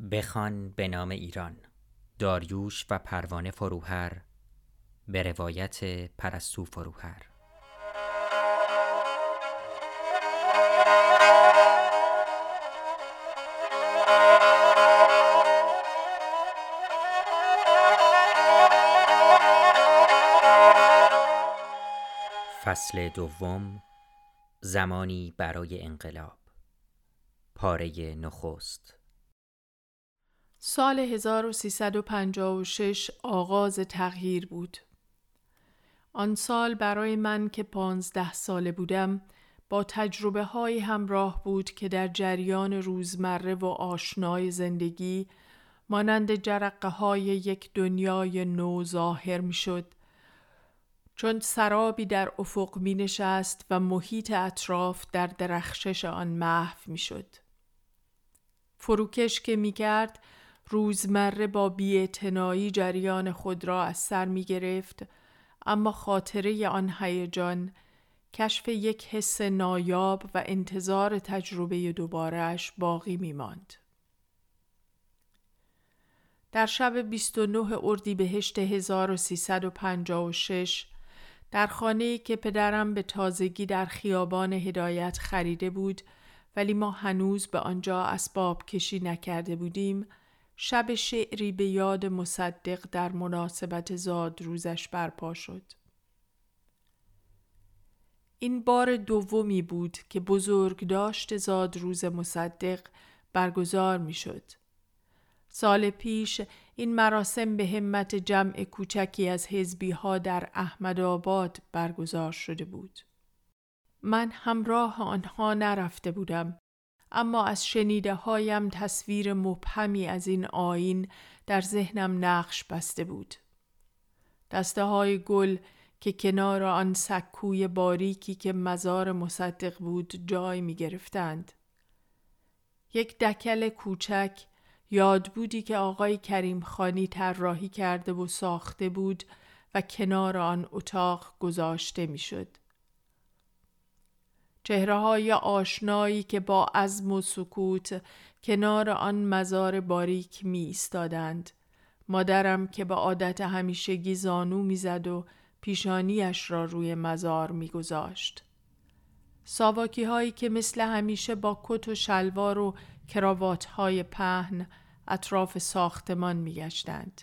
بخوان به نام ایران. داریوش و پروانه فروهر به روایت پرستو فروهر. فصل دوم زمانی برای انقلاب. پاره نخست. سال 1356 آغاز تغییر بود. آن سال برای من که پانزده ساله بودم با تجربه های همراه بود که در جریان روزمره و آشنای زندگی مانند جرقه های یک دنیای نو ظاهر می شد. چون سرابی در افق می نشست و محیط اطراف در درخشش آن محو می شد. فروکش که می کرد روزمره با بیاعتنایی جریان خود را از سر می گرفت اما خاطره آن هیجان کشف یک حس نایاب و انتظار تجربه دوبارهش باقی می ماند. در شب 29 اردیبهشت 1356 در خانه که پدرم به تازگی در خیابان هدایت خریده بود ولی ما هنوز به آنجا اسباب کشی نکرده بودیم شب شعری به یاد مصدق در مناسبت زاد روزش برپا شد. این بار دومی بود که بزرگ داشت زاد روز مصدق برگزار می شد. سال پیش این مراسم به همت جمع کوچکی از حزبی ها در احمد آباد برگزار شده بود. من همراه آنها نرفته بودم اما از شنیده هایم تصویر مبهمی از این آین در ذهنم نقش بسته بود. دسته های گل که کنار آن سکوی باریکی که مزار مصدق بود جای می گرفتند. یک دکل کوچک یاد بودی که آقای کریم خانی طراحی کرده و ساخته بود و کنار آن اتاق گذاشته می شد. چهره های آشنایی که با عزم و سکوت کنار آن مزار باریک می ایستادند. مادرم که به عادت همیشگی زانو می‌زد و پیشانیش را روی مزار میگذاشت. ساواکی هایی که مثل همیشه با کت و شلوار و کراوات های پهن اطراف ساختمان میگشتند.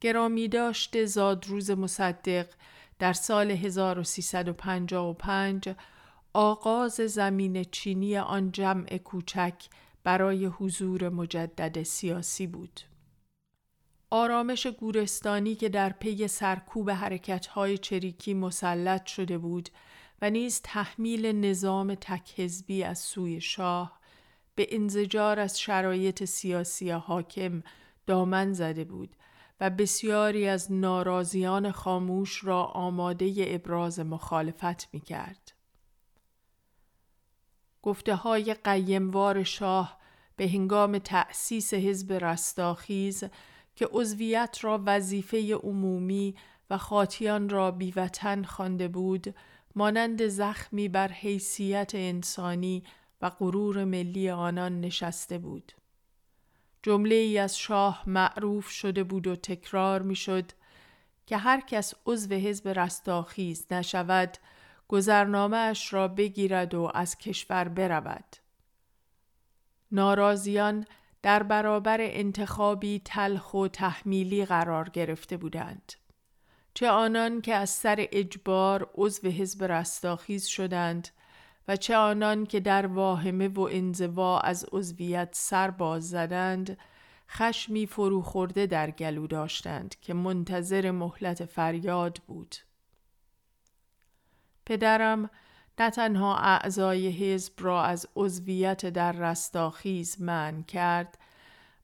گرامی داشت زادروز مصدق در سال 1355 آغاز زمین چینی آن جمع کوچک برای حضور مجدد سیاسی بود. آرامش گورستانی که در پی سرکوب حرکتهای چریکی مسلط شده بود و نیز تحمیل نظام تکهزبی از سوی شاه به انزجار از شرایط سیاسی حاکم دامن زده بود و بسیاری از ناراضیان خاموش را آماده ابراز مخالفت می کرد. گفته های قیموار شاه به هنگام تأسیس حزب رستاخیز که عضویت را وظیفه عمومی و خاطیان را بیوطن خوانده بود مانند زخمی بر حیثیت انسانی و غرور ملی آنان نشسته بود. جمله ای از شاه معروف شده بود و تکرار می شد که هر کس عضو حزب رستاخیز نشود گذرنامه اش را بگیرد و از کشور برود. ناراضیان در برابر انتخابی تلخ و تحمیلی قرار گرفته بودند. چه آنان که از سر اجبار عضو حزب رستاخیز شدند و چه آنان که در واهمه و انزوا از عضویت سر باز زدند خشمی فروخورده در گلو داشتند که منتظر مهلت فریاد بود. پدرم نه تنها اعضای حزب را از عضویت در رستاخیز من کرد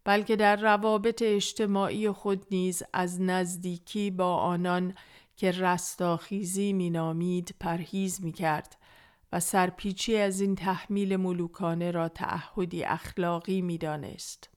بلکه در روابط اجتماعی خود نیز از نزدیکی با آنان که رستاخیزی مینامید پرهیز می کرد و سرپیچی از این تحمیل ملوکانه را تعهدی اخلاقی می دانست.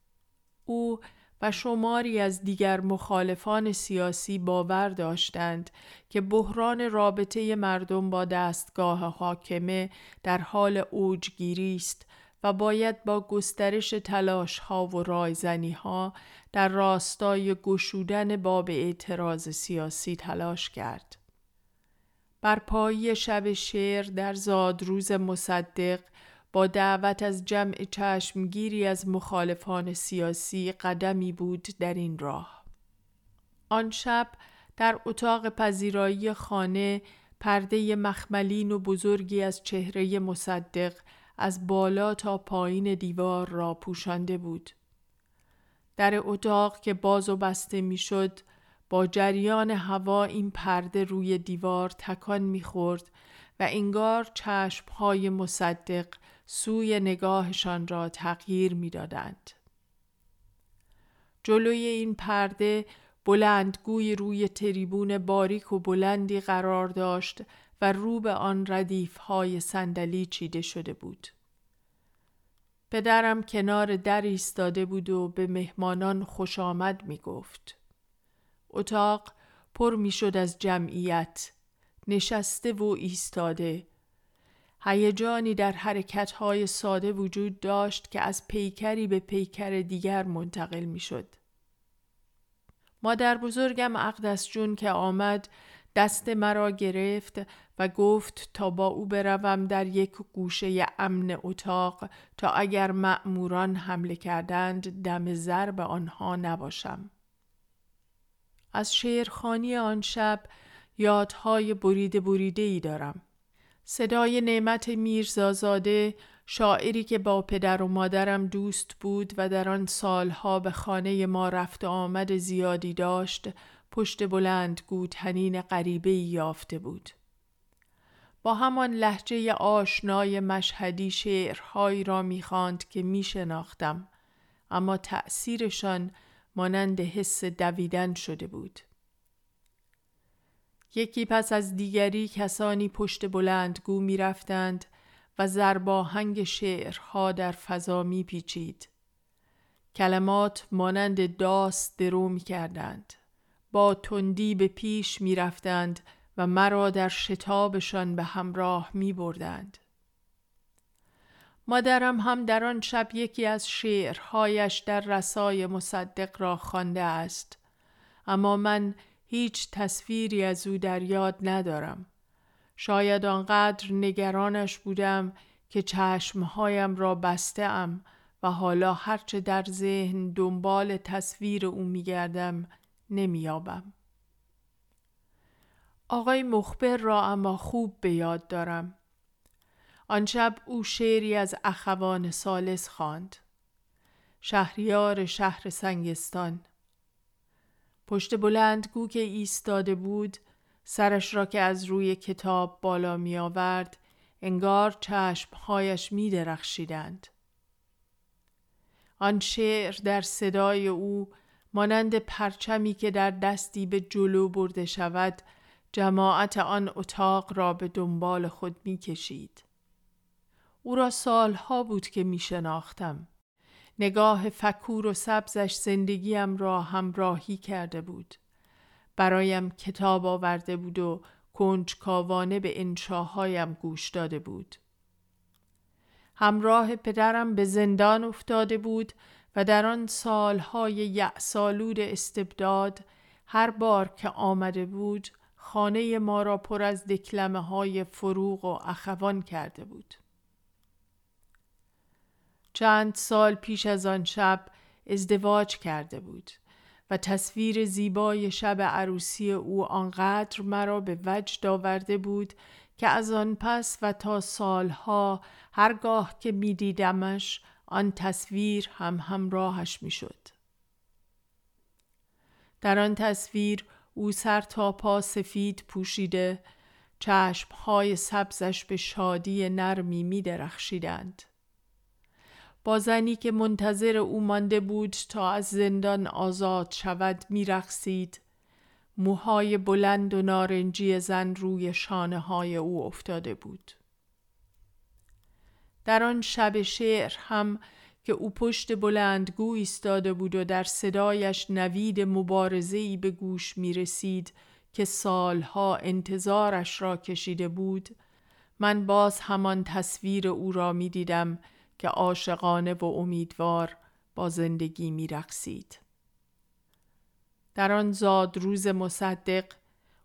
او و شماری از دیگر مخالفان سیاسی باور داشتند که بحران رابطه مردم با دستگاه حاکمه در حال اوجگیری است و باید با گسترش تلاش ها و رایزنی ها در راستای گشودن باب اعتراض سیاسی تلاش کرد. بر پایی شب شعر در زادروز مصدق با دعوت از جمع چشمگیری از مخالفان سیاسی قدمی بود در این راه. آن شب در اتاق پذیرایی خانه پرده مخملین و بزرگی از چهره مصدق از بالا تا پایین دیوار را پوشانده بود. در اتاق که باز و بسته می‌شد با جریان هوا این پرده روی دیوار تکان می‌خورد و انگار چشمهای مصدق سوی نگاهشان را تغییر می‌دادند. جلوی این پرده بلندگوی روی تریبون باریک و بلندی قرار داشت و رو به آن ردیف های صندلی چیده شده بود. پدرم کنار در ایستاده بود و به مهمانان خوش آمد می گفت. اتاق پر می شد از جمعیت نشسته و ایستاده هیجانی در حرکتهای ساده وجود داشت که از پیکری به پیکر دیگر منتقل می شد. مادر بزرگم اقدس جون که آمد دست مرا گرفت و گفت تا با او بروم در یک گوشه امن اتاق تا اگر مأموران حمله کردند دم ضرب آنها نباشم. از شعرخانی آن شب یادهای بریده بریده ای دارم. صدای نعمت میرزازاده شاعری که با پدر و مادرم دوست بود و در آن سالها به خانه ما رفت آمد زیادی داشت پشت بلند گوتنین غریبه یافته بود. با همان لحجه آشنای مشهدی شعرهایی را می‌خواند که میشناختم اما تأثیرشان مانند حس دویدن شده بود. یکی پس از دیگری کسانی پشت بلندگو می رفتند و زرباهنگ شعرها در فضا می پیچید. کلمات مانند داست درو می کردند. با تندی به پیش می رفتند و مرا در شتابشان به همراه می بردند. مادرم هم در آن شب یکی از شعرهایش در رسای مصدق را خوانده است اما من هیچ تصویری از او در یاد ندارم شاید آنقدر نگرانش بودم که چشمهایم را بسته ام و حالا هرچه در ذهن دنبال تصویر او میگردم نمیابم. آقای مخبر را اما خوب به یاد دارم. آن شب او شعری از اخوان سالس خواند. شهریار شهر سنگستان پشت بلندگو که ایستاده بود سرش را که از روی کتاب بالا می آورد انگار چشمهایش می درخشیدند. آن شعر در صدای او مانند پرچمی که در دستی به جلو برده شود جماعت آن اتاق را به دنبال خود می کشید. او را سالها بود که می شناختم. نگاه فکور و سبزش زندگیم را همراهی کرده بود. برایم کتاب آورده بود و کنجکاوانه به انشاهایم گوش داده بود. همراه پدرم به زندان افتاده بود و در آن سالهای یعسالود استبداد هر بار که آمده بود خانه ما را پر از دکلمه های فروغ و اخوان کرده بود. چند سال پیش از آن شب ازدواج کرده بود و تصویر زیبای شب عروسی او آنقدر مرا به وجد آورده بود که از آن پس و تا سالها هرگاه که می دیدمش آن تصویر هم همراهش می شد. در آن تصویر او سر تا پا سفید پوشیده چشمهای سبزش به شادی نرمی می درخشیدند. با زنی که منتظر او مانده بود تا از زندان آزاد شود میرقصید. موهای بلند و نارنجی زن روی شانه های او افتاده بود. در آن شب شعر هم که او پشت بلندگو ایستاده بود و در صدایش نوید مبارزه‌ای به گوش می رسید که سالها انتظارش را کشیده بود من باز همان تصویر او را می دیدم که عاشقانه و امیدوار با زندگی می رقصید. در آن زاد روز مصدق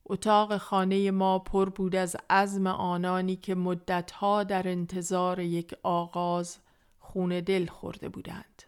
اتاق خانه ما پر بود از عزم آنانی که مدتها در انتظار یک آغاز خون دل خورده بودند.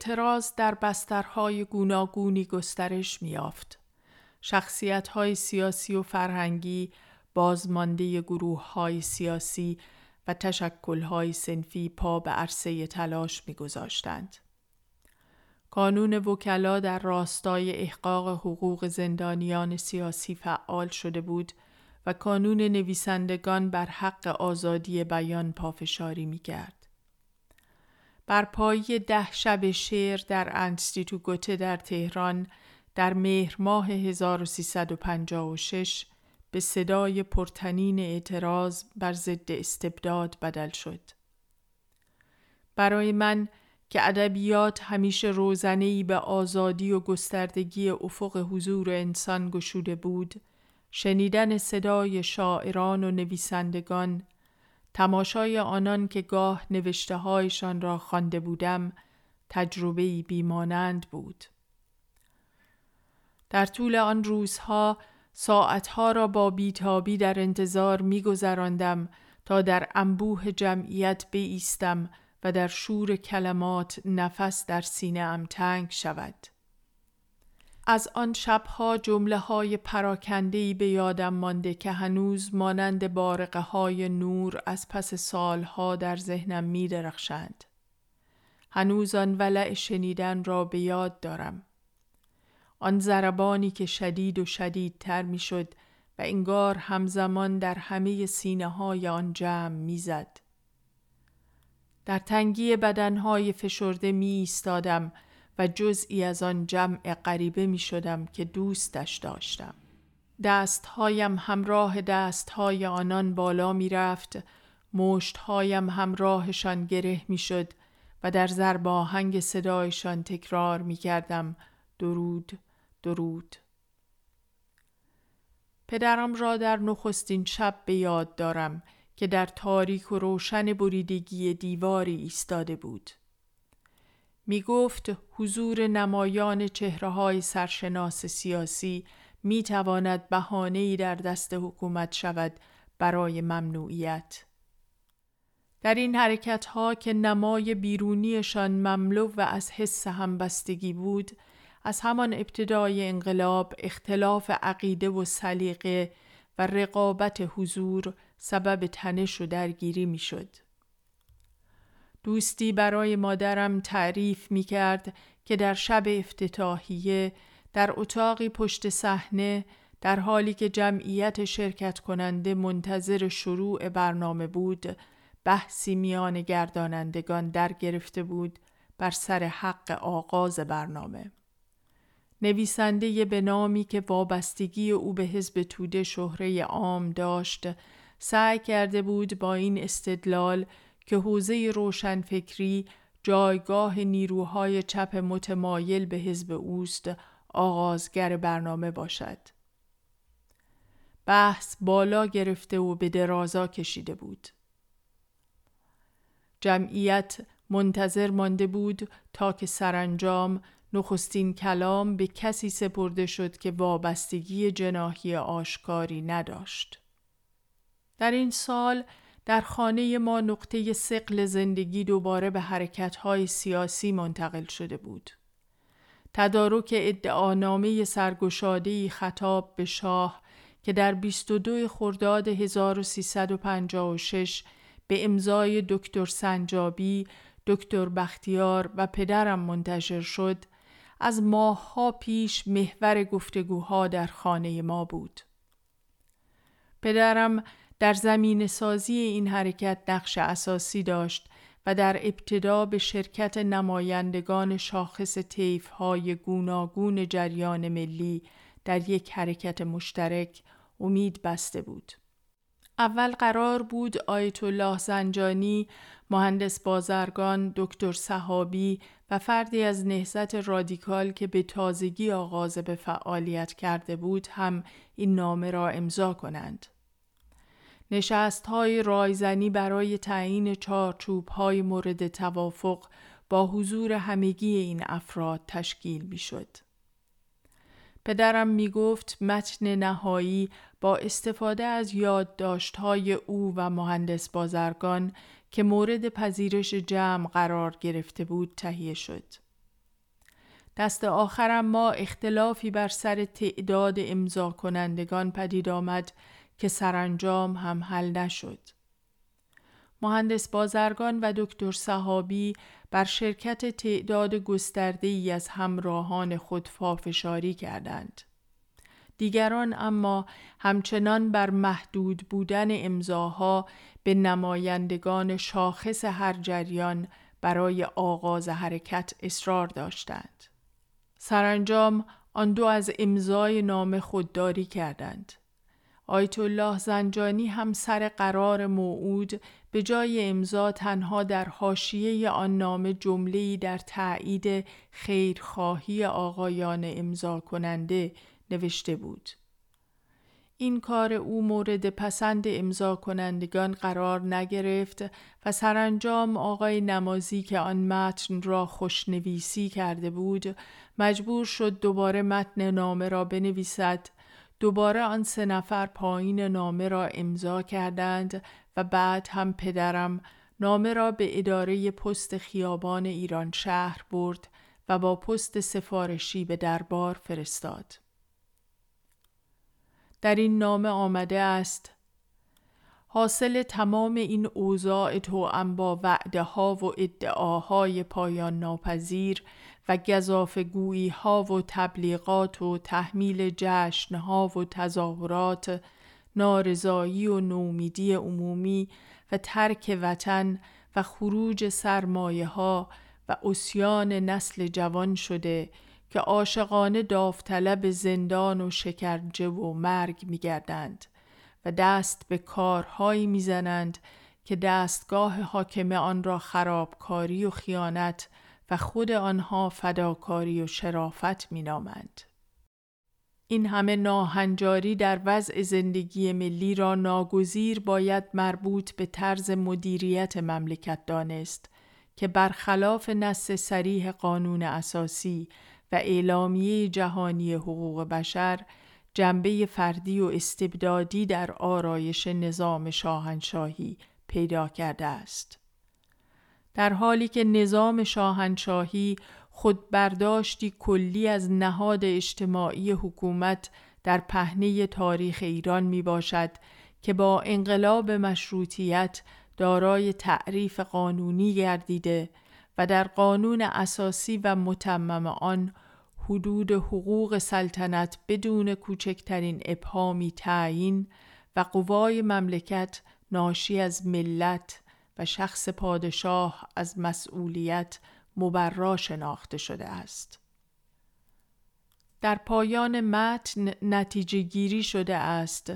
اعتراض در بسترهای گوناگونی گسترش میافت. شخصیت های سیاسی و فرهنگی بازمانده گروه های سیاسی و تشکل های سنفی پا به عرصه تلاش میگذاشتند. قانون وکلا در راستای احقاق حقوق زندانیان سیاسی فعال شده بود و قانون نویسندگان بر حق آزادی بیان پافشاری می کرد. بر پایی ده شب شعر در انستیتو گوته در تهران در مهر ماه 1356 به صدای پرتنین اعتراض بر ضد استبداد بدل شد. برای من که ادبیات همیشه روزنه‌ای به آزادی و گستردگی افق حضور انسان گشوده بود، شنیدن صدای شاعران و نویسندگان تماشای آنان که گاه نوشته هایشان را خوانده بودم تجربه بیمانند بود. در طول آن روزها ساعتها را با بیتابی در انتظار میگذراندم تا در انبوه جمعیت بیستم و در شور کلمات نفس در سینه ام تنگ شود. از آن شبها جمله های به یادم مانده که هنوز مانند بارقه های نور از پس سالها در ذهنم می درخشند. هنوز آن ولع شنیدن را به یاد دارم. آن زربانی که شدید و شدیدتر می شد و انگار همزمان در همه سینه های آن جمع می زد. در تنگی بدنهای فشرده می ایستادم و جزئی از آن جمع غریبه می شدم که دوستش داشتم. دستهایم همراه دستهای آنان بالا می رفت، مشتهایم همراهشان گره می شد و در زرباهنگ صدایشان تکرار می کردم درود درود. پدرم را در نخستین شب به یاد دارم که در تاریک و روشن بریدگی دیواری ایستاده بود. می گفت حضور نمایان چهره های سرشناس سیاسی می تواند بهانه‌ای در دست حکومت شود برای ممنوعیت. در این حرکت ها که نمای بیرونیشان مملو و از حس همبستگی بود، از همان ابتدای انقلاب اختلاف عقیده و سلیقه و رقابت حضور سبب تنش و درگیری می شد. دوستی برای مادرم تعریف می کرد که در شب افتتاحیه در اتاقی پشت صحنه در حالی که جمعیت شرکت کننده منتظر شروع برنامه بود بحثی میان گردانندگان در گرفته بود بر سر حق آغاز برنامه. نویسنده به نامی که وابستگی او به حزب توده شهره عام داشت سعی کرده بود با این استدلال که حوزه روشنفکری جایگاه نیروهای چپ متمایل به حزب اوست آغازگر برنامه باشد. بحث بالا گرفته و به درازا کشیده بود. جمعیت منتظر مانده بود تا که سرانجام نخستین کلام به کسی سپرده شد که وابستگی جناحی آشکاری نداشت. در این سال در خانه ما نقطه سقل زندگی دوباره به حرکتهای سیاسی منتقل شده بود. تدارک ادعانامه سرگشادهی خطاب به شاه که در 22 خرداد 1356 به امضای دکتر سنجابی، دکتر بختیار و پدرم منتشر شد، از ماهها پیش محور گفتگوها در خانه ما بود. پدرم در زمین سازی این حرکت نقش اساسی داشت و در ابتدا به شرکت نمایندگان شاخص طیف های گوناگون جریان ملی در یک حرکت مشترک امید بسته بود. اول قرار بود آیت الله زنجانی، مهندس بازرگان، دکتر صحابی و فردی از نهزت رادیکال که به تازگی آغاز به فعالیت کرده بود هم این نامه را امضا کنند. نشست های رایزنی برای تعیین چارچوب های مورد توافق با حضور همگی این افراد تشکیل می شد. پدرم می گفت متن نهایی با استفاده از های او و مهندس بازرگان که مورد پذیرش جمع قرار گرفته بود تهیه شد. دست آخرم ما اختلافی بر سر تعداد امضا کنندگان پدید آمد که سرانجام هم حل نشد. مهندس بازرگان و دکتر صحابی بر شرکت تعداد گسترده ای از همراهان خود فافشاری کردند. دیگران اما همچنان بر محدود بودن امضاها به نمایندگان شاخص هر جریان برای آغاز حرکت اصرار داشتند. سرانجام آن دو از امضای نام خودداری کردند. آیت الله زنجانی هم سر قرار موعود به جای امضا تنها در حاشیه آن نامه جمله‌ای در تایید خیرخواهی آقایان امضا کننده نوشته بود. این کار او مورد پسند امضا کنندگان قرار نگرفت و سرانجام آقای نمازی که آن متن را خوشنویسی کرده بود مجبور شد دوباره متن نامه را بنویسد دوباره آن سه نفر پایین نامه را امضا کردند و بعد هم پدرم نامه را به اداره پست خیابان ایران شهر برد و با پست سفارشی به دربار فرستاد. در این نامه آمده است حاصل تمام این اوضاع تو با وعده ها و ادعاهای پایان ناپذیر و گذاف گویی ها و تبلیغات و تحمیل جشن ها و تظاهرات نارضایی و نومیدی عمومی و ترک وطن و خروج سرمایه ها و اسیان نسل جوان شده که عاشقانه داوطلب زندان و شکرجه و مرگ میگردند و دست به کارهایی می‌زنند که دستگاه حاکم آن را خرابکاری و خیانت و خود آنها فداکاری و شرافت مینامند. این همه ناهنجاری در وضع زندگی ملی را ناگزیر باید مربوط به طرز مدیریت مملکت دانست که برخلاف نص سریح قانون اساسی و اعلامیه جهانی حقوق بشر جنبه فردی و استبدادی در آرایش نظام شاهنشاهی پیدا کرده است. در حالی که نظام شاهنشاهی خود برداشتی کلی از نهاد اجتماعی حکومت در پهنه تاریخ ایران می باشد که با انقلاب مشروطیت دارای تعریف قانونی گردیده و در قانون اساسی و متمم آن حدود حقوق سلطنت بدون کوچکترین ابهامی تعیین و قوای مملکت ناشی از ملت و شخص پادشاه از مسئولیت مبرا شناخته شده است. در پایان متن نتیجه گیری شده است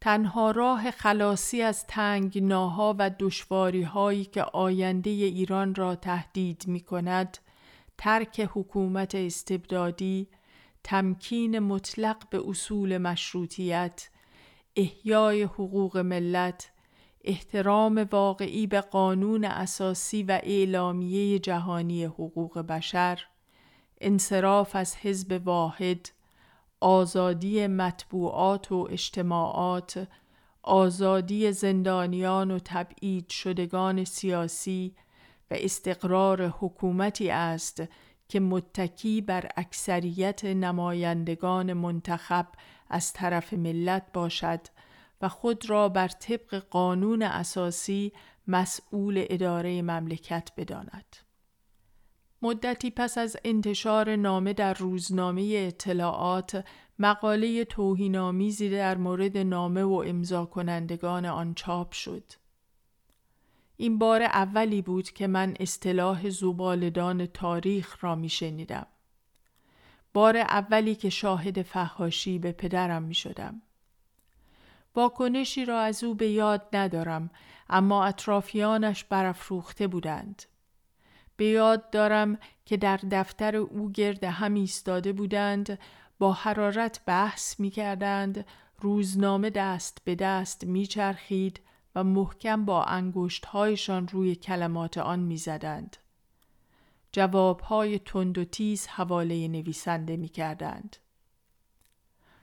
تنها راه خلاصی از تنگناها و دشواری هایی که آینده ایران را تهدید می کند ترک حکومت استبدادی تمکین مطلق به اصول مشروطیت احیای حقوق ملت احترام واقعی به قانون اساسی و اعلامیه جهانی حقوق بشر انصراف از حزب واحد آزادی مطبوعات و اجتماعات آزادی زندانیان و تبعید شدگان سیاسی و استقرار حکومتی است که متکی بر اکثریت نمایندگان منتخب از طرف ملت باشد. و خود را بر طبق قانون اساسی مسئول اداره مملکت بداند. مدتی پس از انتشار نامه در روزنامه اطلاعات مقاله توهینآمیزی در مورد نامه و امضا کنندگان آن چاپ شد. این بار اولی بود که من اصطلاح زبالدان تاریخ را می شنیدم. بار اولی که شاهد فهاشی به پدرم می شدم. واکنشی را از او به یاد ندارم اما اطرافیانش برافروخته بودند. به یاد دارم که در دفتر او گرد هم ایستاده بودند با حرارت بحث می کردند روزنامه دست به دست می چرخید و محکم با انگشتهایشان روی کلمات آن می زدند. جوابهای تند و تیز حواله نویسنده می کردند.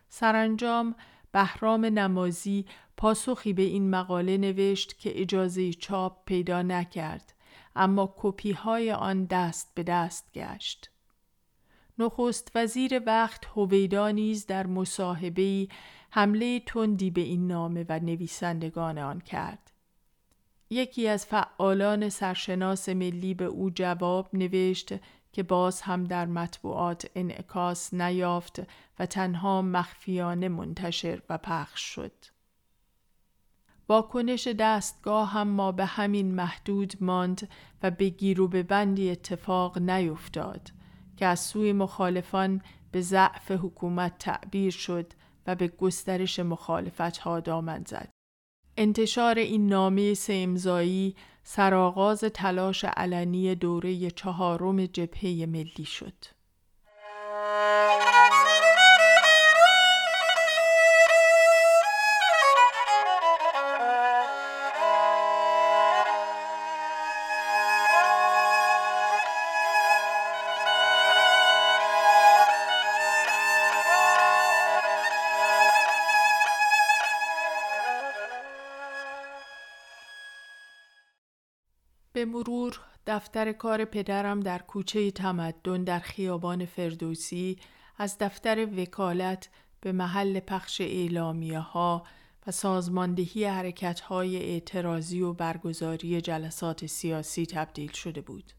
سرانجام بهرام نمازی پاسخی به این مقاله نوشت که اجازه چاپ پیدا نکرد اما کپی های آن دست به دست گشت. نخست وزیر وقت هویدا نیز در مصاحبه حمله تندی به این نامه و نویسندگان آن کرد. یکی از فعالان سرشناس ملی به او جواب نوشت که باز هم در مطبوعات انعکاس نیافت و تنها مخفیانه منتشر و پخش شد. واکنش دستگاه هم ما به همین محدود ماند و به گیر و به بندی اتفاق نیفتاد که از سوی مخالفان به ضعف حکومت تعبیر شد و به گسترش مخالفت ها دامن زد. انتشار این نامه سمزایی سرآغاز تلاش علنی دوره چهارم جبهه ملی شد. دفتر کار پدرم در کوچه تمدن در خیابان فردوسی از دفتر وکالت به محل پخش اعلامیه ها و سازماندهی حرکت های اعتراضی و برگزاری جلسات سیاسی تبدیل شده بود.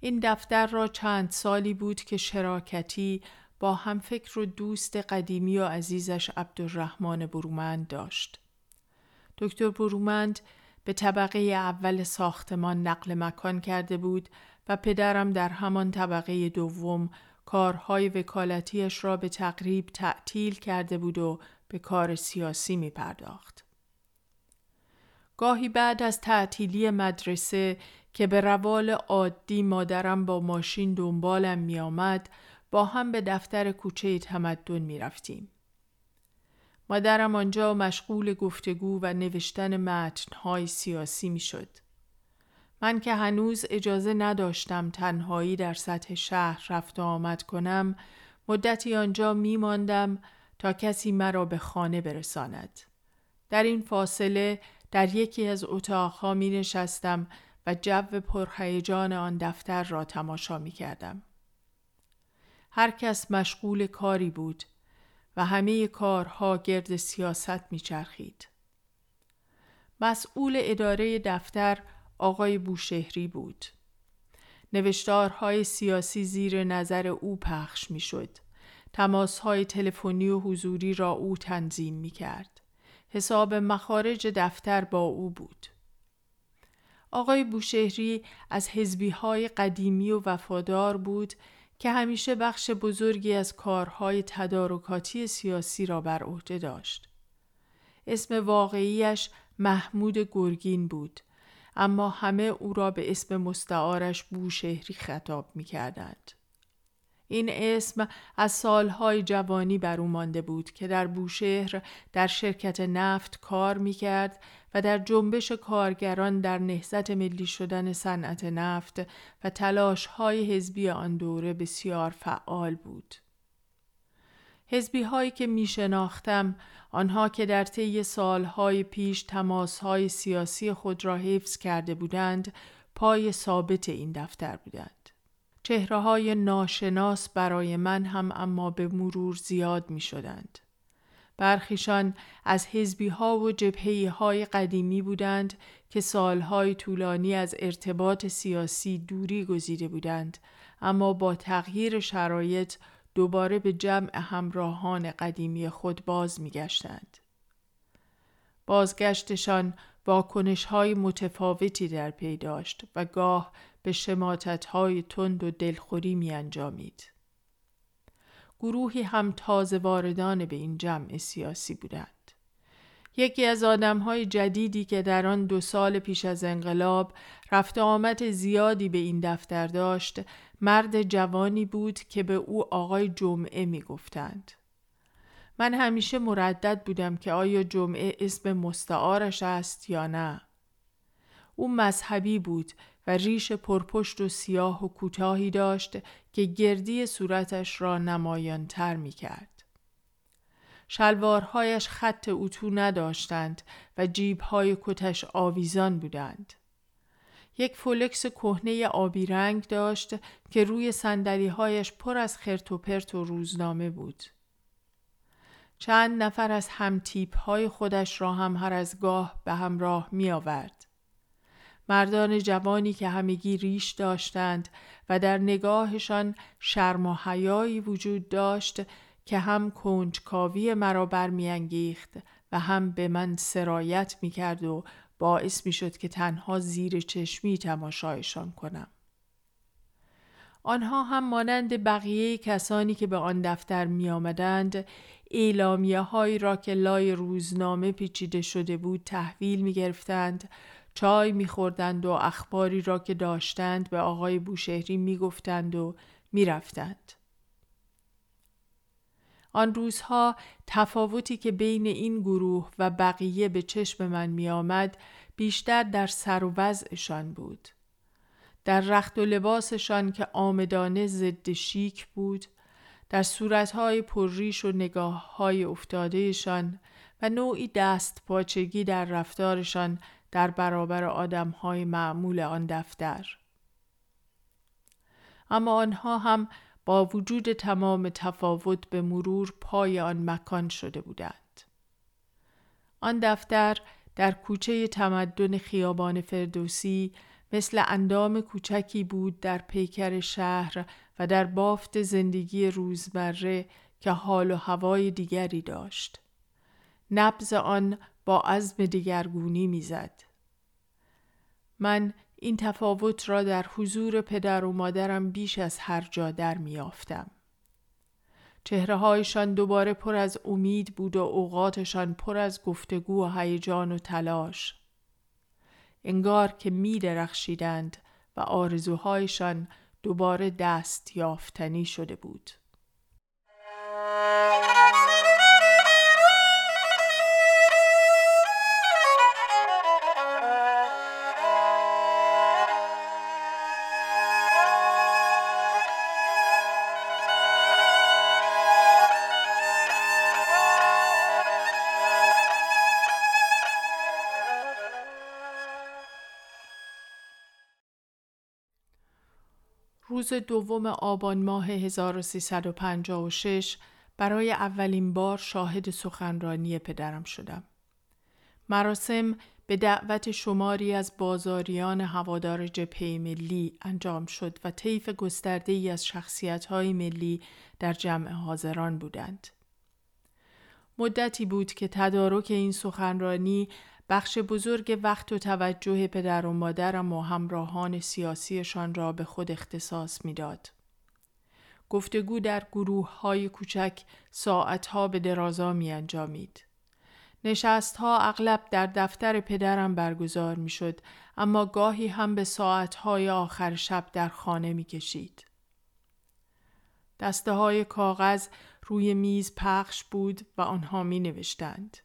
این دفتر را چند سالی بود که شراکتی با همفکر و دوست قدیمی و عزیزش عبدالرحمن برومند داشت. دکتر برومند به طبقه اول ساختمان نقل مکان کرده بود و پدرم در همان طبقه دوم کارهای وکالتیش را به تقریب تعطیل کرده بود و به کار سیاسی می پرداخت. گاهی بعد از تعطیلی مدرسه که به روال عادی مادرم با ماشین دنبالم می آمد با هم به دفتر کوچه تمدن می رفتیم. مادرم آنجا مشغول گفتگو و نوشتن متنهای سیاسی می شد. من که هنوز اجازه نداشتم تنهایی در سطح شهر رفت و آمد کنم مدتی آنجا می ماندم تا کسی مرا به خانه برساند. در این فاصله در یکی از اتاقها می نشستم و جو پرهیجان آن دفتر را تماشا می کردم. هر کس مشغول کاری بود و همه کارها گرد سیاست میچرخید. مسئول اداره دفتر آقای بوشهری بود. نوشتارهای سیاسی زیر نظر او پخش می‌شد. تماسهای تلفنی و حضوری را او تنظیم می کرد. حساب مخارج دفتر با او بود. آقای بوشهری از حزبی های قدیمی و وفادار بود که همیشه بخش بزرگی از کارهای تدارکاتی سیاسی را بر عهده داشت. اسم واقعیش محمود گرگین بود اما همه او را به اسم مستعارش بوشهری خطاب می کردند. این اسم از سالهای جوانی بر او مانده بود که در بوشهر در شرکت نفت کار می کرد و در جنبش کارگران در نهضت ملی شدن صنعت نفت و تلاش های حزبی آن دوره بسیار فعال بود. حزبی هایی که می شناختم آنها که در طی سالهای پیش تماس های سیاسی خود را حفظ کرده بودند پای ثابت این دفتر بودند. چهره های ناشناس برای من هم اما به مرور زیاد می شدند. برخیشان از حزبی ها و جبهه های قدیمی بودند که سالهای طولانی از ارتباط سیاسی دوری گزیده بودند اما با تغییر شرایط دوباره به جمع همراهان قدیمی خود باز می گشتند. بازگشتشان واکنش های متفاوتی در پی داشت و گاه به شماتت های تند و دلخوری می انجامید. گروهی هم تازه واردان به این جمع سیاسی بودند. یکی از آدم های جدیدی که در آن دو سال پیش از انقلاب رفت آمد زیادی به این دفتر داشت مرد جوانی بود که به او آقای جمعه می گفتند. من همیشه مردد بودم که آیا جمعه اسم مستعارش است یا نه. او مذهبی بود و ریش پرپشت و سیاه و کوتاهی داشت که گردی صورتش را نمایانتر می کرد. شلوارهایش خط اتو نداشتند و جیبهای کتش آویزان بودند. یک فولکس کهنه آبی رنگ داشت که روی سندلیهایش پر از خرت و پرت و روزنامه بود. چند نفر از هم تیپ های خودش را هم هر از گاه به همراه می آورد. مردان جوانی که همگی ریش داشتند و در نگاهشان شرم و حیایی وجود داشت که هم کنجکاوی مرا برمیانگیخت و هم به من سرایت می کرد و باعث می شد که تنها زیر چشمی تماشایشان کنم. آنها هم مانند بقیه کسانی که به آن دفتر می آمدند را که لای روزنامه پیچیده شده بود تحویل می گرفتند چای می خوردند و اخباری را که داشتند به آقای بوشهری می گفتند و می رفتند. آن روزها تفاوتی که بین این گروه و بقیه به چشم من می آمد بیشتر در سر و وضعشان بود. در رخت و لباسشان که آمدانه ضد شیک بود در صورتهای پرریش و نگاههای افتادهشان و نوعی دست پاچگی در رفتارشان در برابر آدمهای معمول آن دفتر. اما آنها هم با وجود تمام تفاوت به مرور پای آن مکان شده بودند. آن دفتر در کوچه تمدن خیابان فردوسی مثل اندام کوچکی بود در پیکر شهر و در بافت زندگی روزمره که حال و هوای دیگری داشت. نبز آن با عزم دیگرگونی می‌زد. من این تفاوت را در حضور پدر و مادرم بیش از هر جا در میافتم. چهره هایشان دوباره پر از امید بود و اوقاتشان پر از گفتگو و هیجان و تلاش. انگار که می درخشیدند و آرزوهایشان دوباره دست یافتنی شده بود. روز دوم آبان ماه 1356 برای اولین بار شاهد سخنرانی پدرم شدم. مراسم به دعوت شماری از بازاریان هوادار جبهه ملی انجام شد و طیف گسترده ای از شخصیت های ملی در جمع حاضران بودند. مدتی بود که تدارک این سخنرانی بخش بزرگ وقت و توجه پدر و مادرم و همراهان سیاسیشان را به خود اختصاص می‌داد. گفتگو در گروه های کوچک ساعتها به درازا می انجامید. نشست ها اغلب در دفتر پدرم برگزار می شد اما گاهی هم به ساعتهای آخر شب در خانه می کشید. دسته های کاغذ روی میز پخش بود و آنها می نوشتند.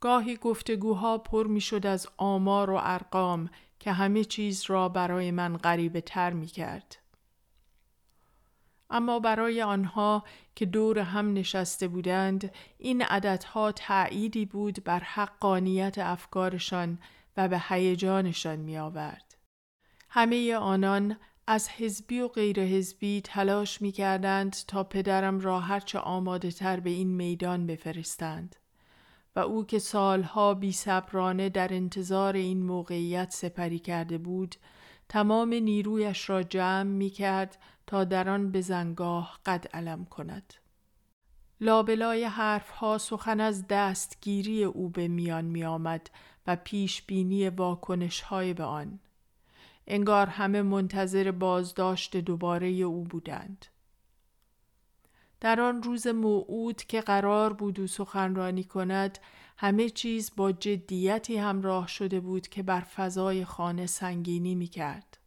گاهی گفتگوها پر می شد از آمار و ارقام که همه چیز را برای من غریبه تر می کرد. اما برای آنها که دور هم نشسته بودند این عددها تأییدی بود بر حقانیت افکارشان و به هیجانشان می آورد. همه آنان از حزبی و غیر حزبی تلاش می کردند تا پدرم را هرچه آماده تر به این میدان بفرستند. و او که سالها بی صبرانه در انتظار این موقعیت سپری کرده بود تمام نیرویش را جمع می کرد تا در آن به زنگاه قد علم کند. لابلای حرفها سخن از دستگیری او به میان می آمد و پیش بینی واکنش های به آن. انگار همه منتظر بازداشت دوباره او بودند. در آن روز موعود که قرار بود و سخنرانی کند همه چیز با جدیتی همراه شده بود که بر فضای خانه سنگینی می کرد.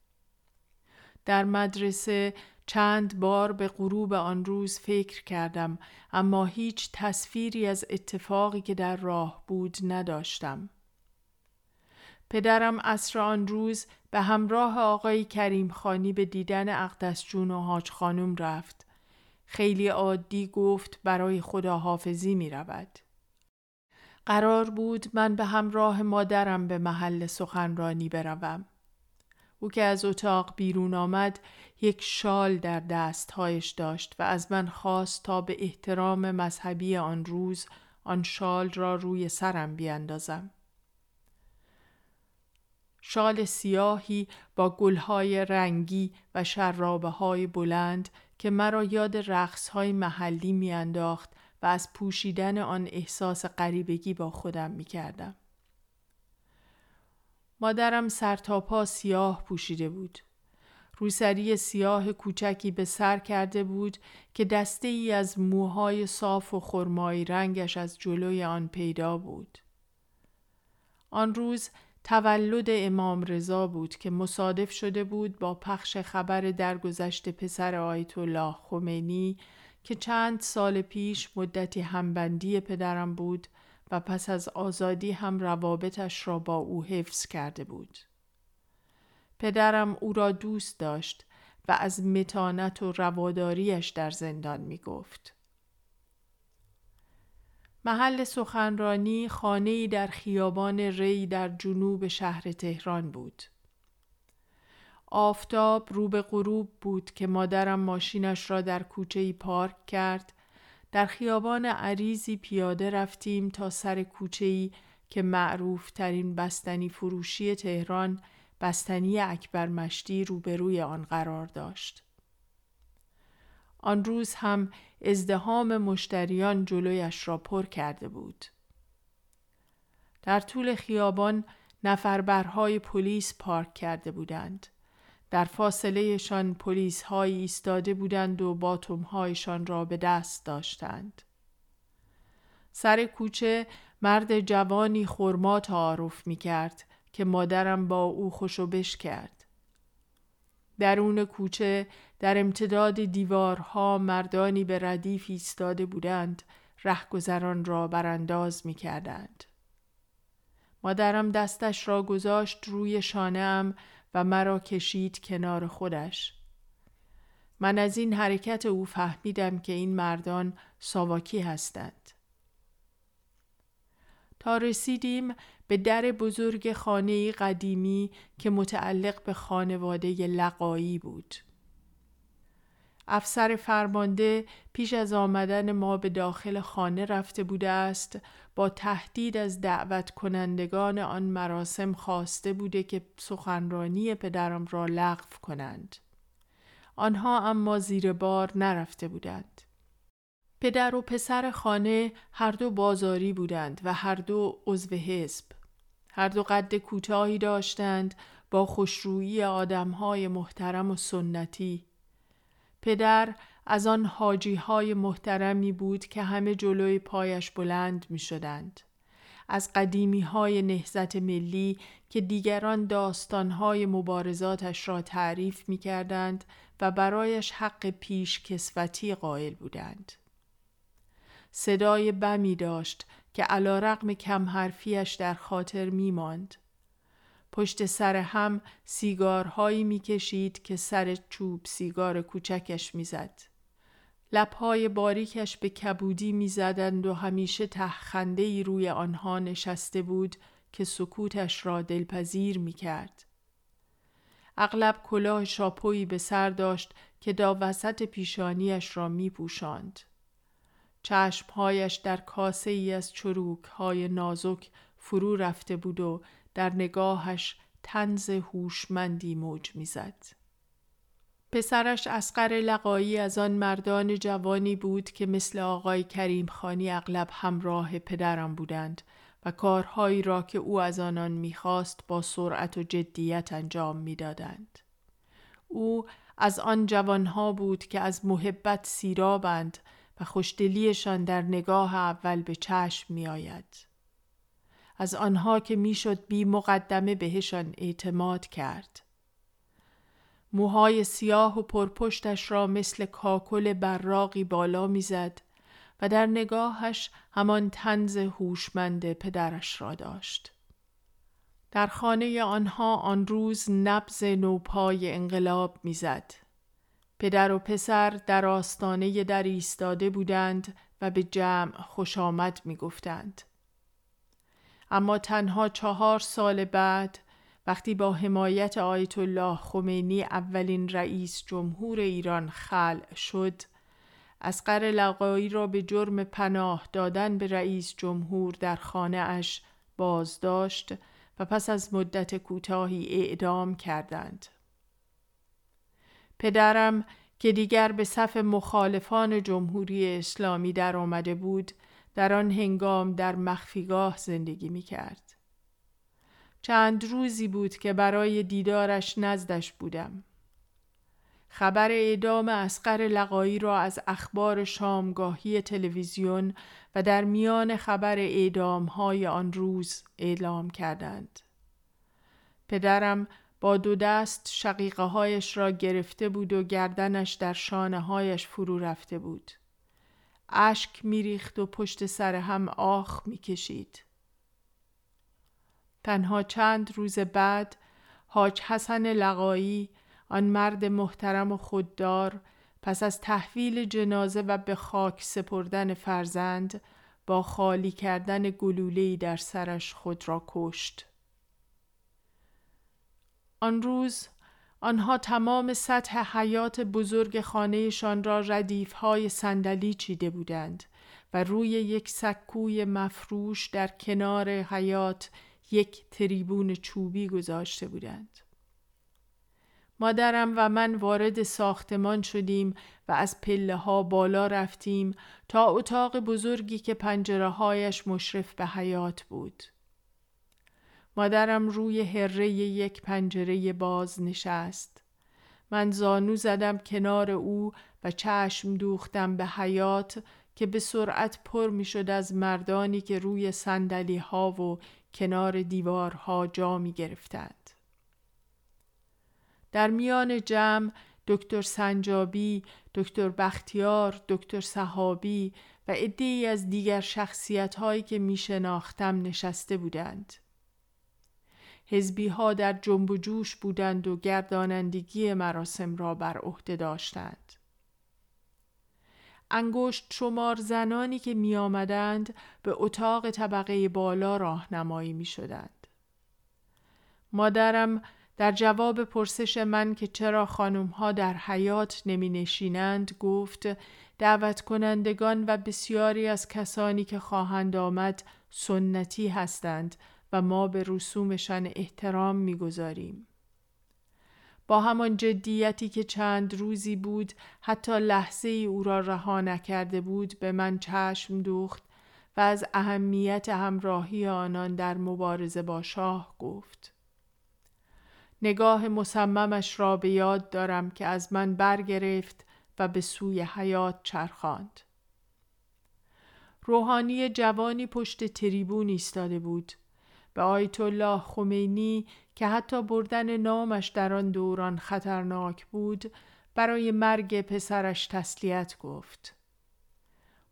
در مدرسه چند بار به غروب آن روز فکر کردم اما هیچ تصویری از اتفاقی که در راه بود نداشتم. پدرم اصر آن روز به همراه آقای کریم خانی به دیدن اقدس جون و حاج خانم رفت. خیلی عادی گفت برای خداحافظی می رود. قرار بود من به همراه مادرم به محل سخنرانی بروم. او که از اتاق بیرون آمد یک شال در دستهایش داشت و از من خواست تا به احترام مذهبی آن روز آن شال را روی سرم بیاندازم. شال سیاهی با گلهای رنگی و شرابه های بلند که مرا یاد رقص های محلی میانداخت و از پوشیدن آن احساس غریبگی با خودم می کردم. مادرم سرتاپا سیاه پوشیده بود. روسری سیاه کوچکی به سر کرده بود که دسته ای از موهای صاف و خرمایی رنگش از جلوی آن پیدا بود. آن روز تولد امام رضا بود که مصادف شده بود با پخش خبر درگذشت پسر آیت الله خمینی که چند سال پیش مدتی همبندی پدرم بود و پس از آزادی هم روابطش را با او حفظ کرده بود. پدرم او را دوست داشت و از متانت و رواداریش در زندان می گفت. محل سخنرانی خانه‌ای در خیابان ری در جنوب شهر تهران بود. آفتاب رو به غروب بود که مادرم ماشینش را در کوچه پارک کرد. در خیابان عریزی پیاده رفتیم تا سر کوچه که معروف ترین بستنی فروشی تهران بستنی اکبر مشتی روبروی آن قرار داشت. آن روز هم ازدهام مشتریان جلویش را پر کرده بود. در طول خیابان نفربرهای پلیس پارک کرده بودند. در فاصلهشان پلیس های ایستاده بودند و باتومهایشان را به دست داشتند. سر کوچه مرد جوانی خرما تعارف می کرد که مادرم با او خوشو بش کرد. درون کوچه در امتداد دیوارها مردانی به ردیف ایستاده بودند رهگذران را برانداز می کردند. مادرم دستش را گذاشت روی شانهام و مرا کشید کنار خودش. من از این حرکت او فهمیدم که این مردان ساواکی هستند. تا رسیدیم به در بزرگ خانه قدیمی که متعلق به خانواده لقایی بود. افسر فرمانده پیش از آمدن ما به داخل خانه رفته بوده است با تهدید از دعوت کنندگان آن مراسم خواسته بوده که سخنرانی پدرم را لغو کنند. آنها اما زیر بار نرفته بودند. پدر و پسر خانه هر دو بازاری بودند و هر دو عضو حزب. هر دو قد کوتاهی داشتند با خوشرویی آدمهای محترم و سنتی. پدر از آن حاجی های محترمی بود که همه جلوی پایش بلند می شدند. از قدیمی های نهزت ملی که دیگران داستان های مبارزاتش را تعریف می کردند و برایش حق پیش کسوتی قائل بودند. صدای بمی داشت که علا رقم کم حرفیش در خاطر می ماند. پشت سر هم سیگارهایی می‌کشید که سر چوب سیگار کوچکش می‌زد. لبهای باریکش به کبودی می‌زدند و همیشه تهخنده ای روی آنها نشسته بود که سکوتش را دلپذیر می‌کرد. اغلب کلاه شاپویی به سر داشت که دا وسط پیشانیش را می پوشاند. چشمهایش در کاسه ای از چروک های نازک فرو رفته بود و در نگاهش تنز هوشمندی موج می‌زد. پسرش اسقر لقایی از آن مردان جوانی بود که مثل آقای کریم خانی اغلب همراه پدرم بودند و کارهایی را که او از آنان می‌خواست با سرعت و جدیت انجام می‌دادند. او از آن جوانها بود که از محبت سیرابند و خوشدلیشان در نگاه اول به چشم می آید. از آنها که می‌شد بی مقدمه بهشان اعتماد کرد. موهای سیاه و پرپشتش را مثل کاکل براقی بالا می‌زد و در نگاهش همان تنز هوشمند پدرش را داشت. در خانه آنها آن روز نبز نوپای انقلاب می‌زد. پدر و پسر در آستانه در ایستاده بودند و به جمع خوش آمد می گفتند. اما تنها چهار سال بعد وقتی با حمایت آیت الله خمینی اولین رئیس جمهور ایران خلع شد اسقر لقایی را به جرم پناه دادن به رئیس جمهور در خانه اش بازداشت و پس از مدت کوتاهی اعدام کردند. پدرم که دیگر به صف مخالفان جمهوری اسلامی در آمده بود در آن هنگام در مخفیگاه زندگی می کرد. چند روزی بود که برای دیدارش نزدش بودم. خبر اعدام اسقر لقایی را از اخبار شامگاهی تلویزیون و در میان خبر اعدام های آن روز اعلام کردند. پدرم با دو دست شقیقه هایش را گرفته بود و گردنش در شانه هایش فرو رفته بود. اشک میریخت و پشت سر هم آخ می‌کشید. تنها چند روز بعد حاج حسن لقایی آن مرد محترم و خوددار پس از تحویل جنازه و به خاک سپردن فرزند با خالی کردن گلوله‌ای در سرش خود را کشت. آن روز آنها تمام سطح حیات بزرگ خانهشان را ردیف های صندلی چیده بودند و روی یک سکوی مفروش در کنار حیات یک تریبون چوبی گذاشته بودند. مادرم و من وارد ساختمان شدیم و از پله ها بالا رفتیم تا اتاق بزرگی که پنجره هایش مشرف به حیات بود. مادرم روی هره یک پنجره باز نشست. من زانو زدم کنار او و چشم دوختم به حیات که به سرعت پر می شد از مردانی که روی سندلی ها و کنار دیوارها جا می گرفتند. در میان جمع دکتر سنجابی، دکتر بختیار، دکتر صحابی و عدهای از دیگر شخصیت هایی که می شناختم نشسته بودند. حزبی ها در جنب و جوش بودند و گردانندگی مراسم را بر عهده داشتند. انگشت شمار زنانی که می آمدند به اتاق طبقه بالا راهنمایی می شدند. مادرم در جواب پرسش من که چرا خانم ها در حیات نمی نشینند گفت دعوت کنندگان و بسیاری از کسانی که خواهند آمد سنتی هستند و ما به رسومشان احترام می‌گذاریم. با همان جدیتی که چند روزی بود حتی لحظه ای او را رها نکرده بود به من چشم دوخت و از اهمیت همراهی آنان در مبارزه با شاه گفت. نگاه مصممش را به یاد دارم که از من برگرفت و به سوی حیات چرخاند. روحانی جوانی پشت تریبون ایستاده بود به آیت الله خمینی که حتی بردن نامش در آن دوران خطرناک بود برای مرگ پسرش تسلیت گفت.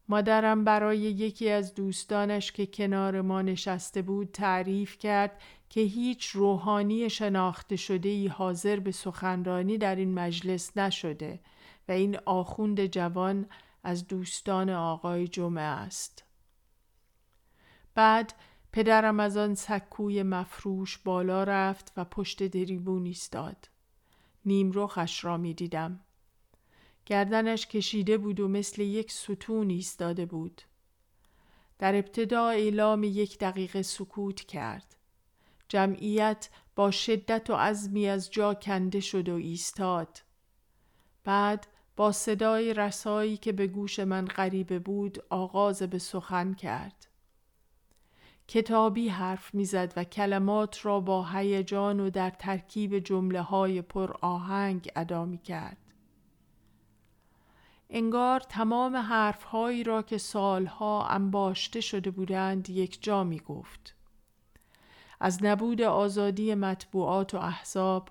مادرم برای یکی از دوستانش که کنار ما نشسته بود تعریف کرد که هیچ روحانی شناخته شده ای حاضر به سخنرانی در این مجلس نشده و این آخوند جوان از دوستان آقای جمعه است. بعد پدرم از آن سکوی مفروش بالا رفت و پشت دریبون ایستاد. نیم را می دیدم. گردنش کشیده بود و مثل یک ستون ایستاده بود. در ابتدا اعلام یک دقیقه سکوت کرد. جمعیت با شدت و عزمی از جا کنده شد و ایستاد. بعد با صدای رسایی که به گوش من غریبه بود آغاز به سخن کرد. کتابی حرف می‌زد و کلمات را با هیجان و در ترکیب جمله های پر آهنگ ادا می کرد. انگار تمام حرفهایی را که سالها انباشته شده بودند یک جا می گفت. از نبود آزادی مطبوعات و احزاب،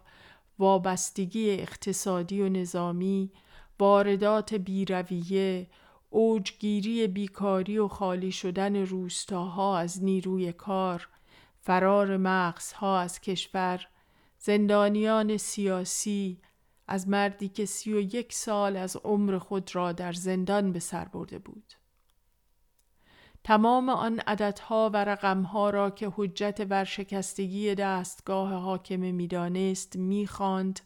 وابستگی اقتصادی و نظامی، واردات بیرویه، اوجگیری بیکاری و خالی شدن روستاها از نیروی کار، فرار مغزها از کشور، زندانیان سیاسی، از مردی که سی و یک سال از عمر خود را در زندان به سر برده بود. تمام آن عددها و رقمها را که حجت ورشکستگی دستگاه حاکمه می‌دانست می‌خواند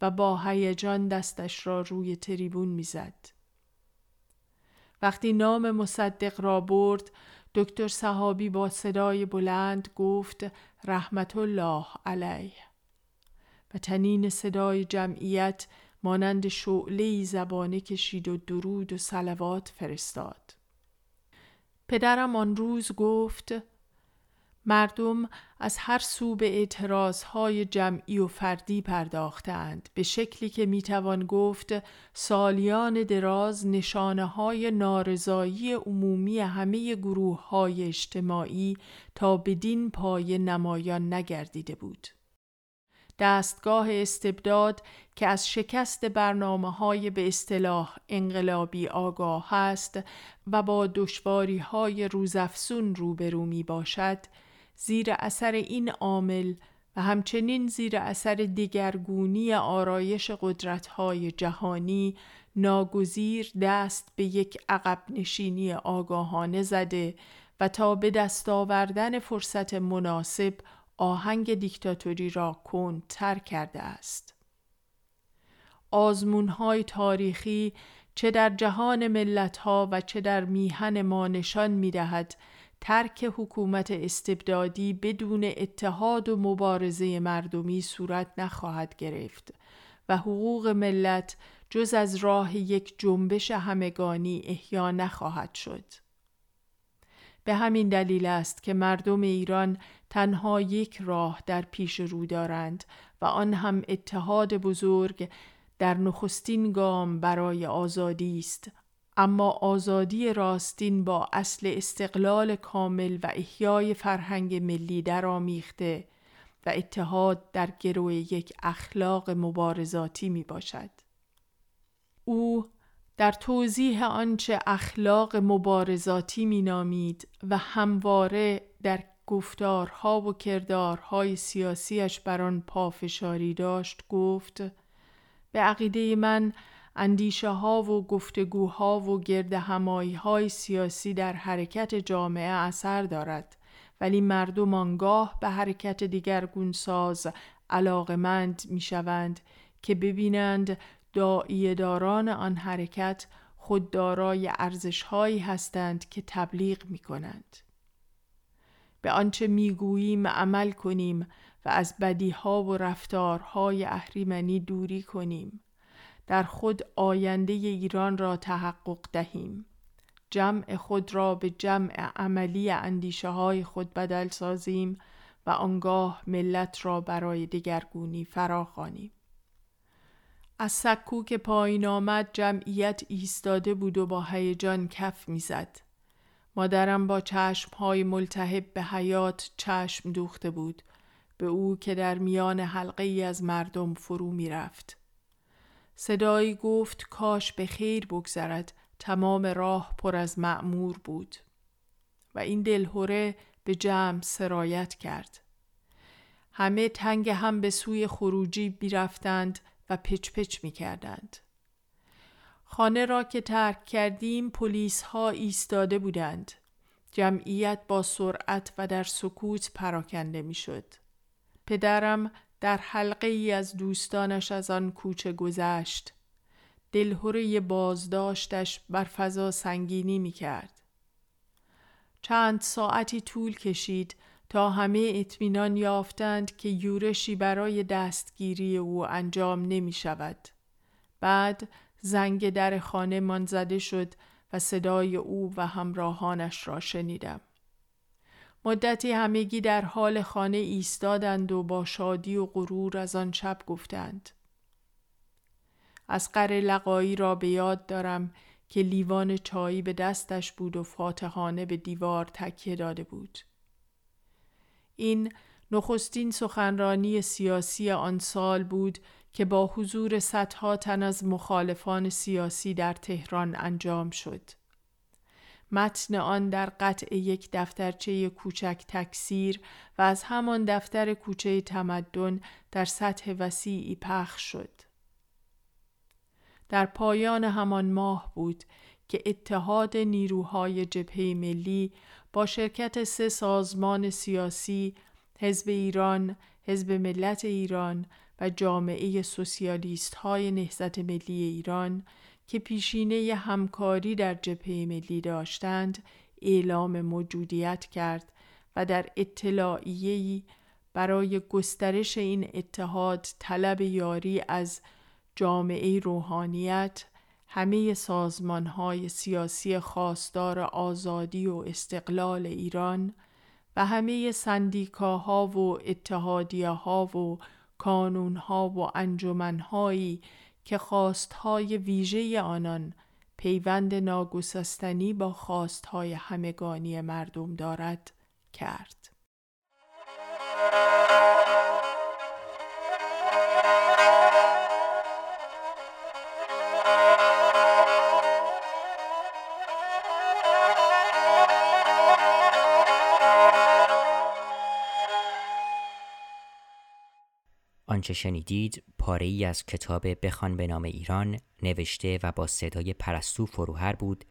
و با هیجان دستش را روی تریبون می‌زد. وقتی نام مصدق را برد دکتر صحابی با صدای بلند گفت رحمت الله علیه. و تنین صدای جمعیت مانند شعله زبانه کشید و درود و سلوات فرستاد. پدرم آن روز گفت مردم از هر سو به اعتراضهای جمعی و فردی پرداختند به شکلی که می‌توان گفت سالیان دراز نشانه های نارضایی عمومی همه گروه های اجتماعی تا بدین پای نمایان نگردیده بود. دستگاه استبداد که از شکست برنامه های به اصطلاح انقلابی آگاه است و با دشواری های روزافسون روبرو می باشد زیر اثر این عامل و همچنین زیر اثر دیگرگونی آرایش قدرت‌های جهانی ناگزیر دست به یک عقب نشینی آگاهانه زده و تا به دست آوردن فرصت مناسب آهنگ دیکتاتوری را تر کرده است. آزمونهای تاریخی چه در جهان ملتها و چه در میهن ما نشان می دهد ترک حکومت استبدادی بدون اتحاد و مبارزه مردمی صورت نخواهد گرفت و حقوق ملت جز از راه یک جنبش همگانی احیا نخواهد شد. به همین دلیل است که مردم ایران تنها یک راه در پیش رو دارند و آن هم اتحاد بزرگ در نخستین گام برای آزادی است اما آزادی راستین با اصل استقلال کامل و احیای فرهنگ ملی درآمیخته و اتحاد در گروه یک اخلاق مبارزاتی می باشد. او در توضیح آنچه اخلاق مبارزاتی می نامید و همواره در گفتارها و کردارهای سیاسیش بر آن پافشاری داشت گفت به عقیده من اندیشه ها و گفتگوها و گرد همایی های سیاسی در حرکت جامعه اثر دارد ولی مردم آنگاه به حرکت دیگرگونساز علاقمند می شوند که ببینند داران آن حرکت خود دارای ارزش هایی هستند که تبلیغ می کنند. به آنچه می‌گوییم عمل کنیم و از بدیها و رفتارهای اهریمنی دوری کنیم در خود آینده ایران را تحقق دهیم جمع خود را به جمع عملی اندیشه های خود بدل سازیم و آنگاه ملت را برای دگرگونی فراخوانیم از سکو که پایین آمد جمعیت ایستاده بود و با هیجان کف می‌زد. مادرم با چشم های ملتهب به حیات چشم دوخته بود به او که در میان حلقه ای از مردم فرو می رفت. صدایی گفت کاش به خیر بگذرد تمام راه پر از معمور بود و این دلهوره به جمع سرایت کرد. همه تنگ هم به سوی خروجی رفتند و پچ پچ می کردند. خانه را که ترک کردیم پلیس ها ایستاده بودند. جمعیت با سرعت و در سکوت پراکنده می شد. پدرم در حلقه ای از دوستانش از آن کوچه گذشت. دلهوره بازداشتش بر فضا سنگینی می کرد. چند ساعتی طول کشید تا همه اطمینان یافتند که یورشی برای دستگیری او انجام نمی شود. بعد زنگ در خانه من زده شد و صدای او و همراهانش را شنیدم. مدتی همگی در حال خانه ایستادند و با شادی و غرور از آن شب گفتند. از قر لقایی را به یاد دارم که لیوان چایی به دستش بود و فاتحانه به دیوار تکیه داده بود. این نخستین سخنرانی سیاسی آن سال بود که با حضور صدها تن از مخالفان سیاسی در تهران انجام شد. متن آن در قطع یک دفترچه کوچک تکثیر و از همان دفتر کوچه تمدن در سطح وسیعی پخش شد. در پایان همان ماه بود که اتحاد نیروهای جبهه ملی با شرکت سه سازمان سیاسی حزب ایران، حزب ملت ایران و جامعه سوسیالیست های نهضت ملی ایران که پیشینه همکاری در جبهه ملی داشتند اعلام موجودیت کرد و در اطلاعیه‌ای برای گسترش این اتحاد طلب یاری از جامعه روحانیت همه سازمان های سیاسی خواستار آزادی و استقلال ایران و همه سندیکاها و اتحادیه ها و کانون ها و انجمن هایی که خواستهای ویژه آنان پیوند ناگسستنی با خواستهای همگانی مردم دارد کرد. آنچه شنیدید پاره ای از کتاب بخوان به نام ایران نوشته و با صدای پرستو فروهر بود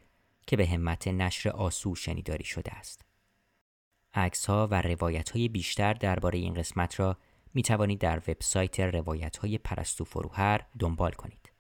که به همت نشر آسو شنیداری شده است. عکس ها و روایت های بیشتر درباره این قسمت را می توانید در وبسایت روایت های پرستو فروهر دنبال کنید.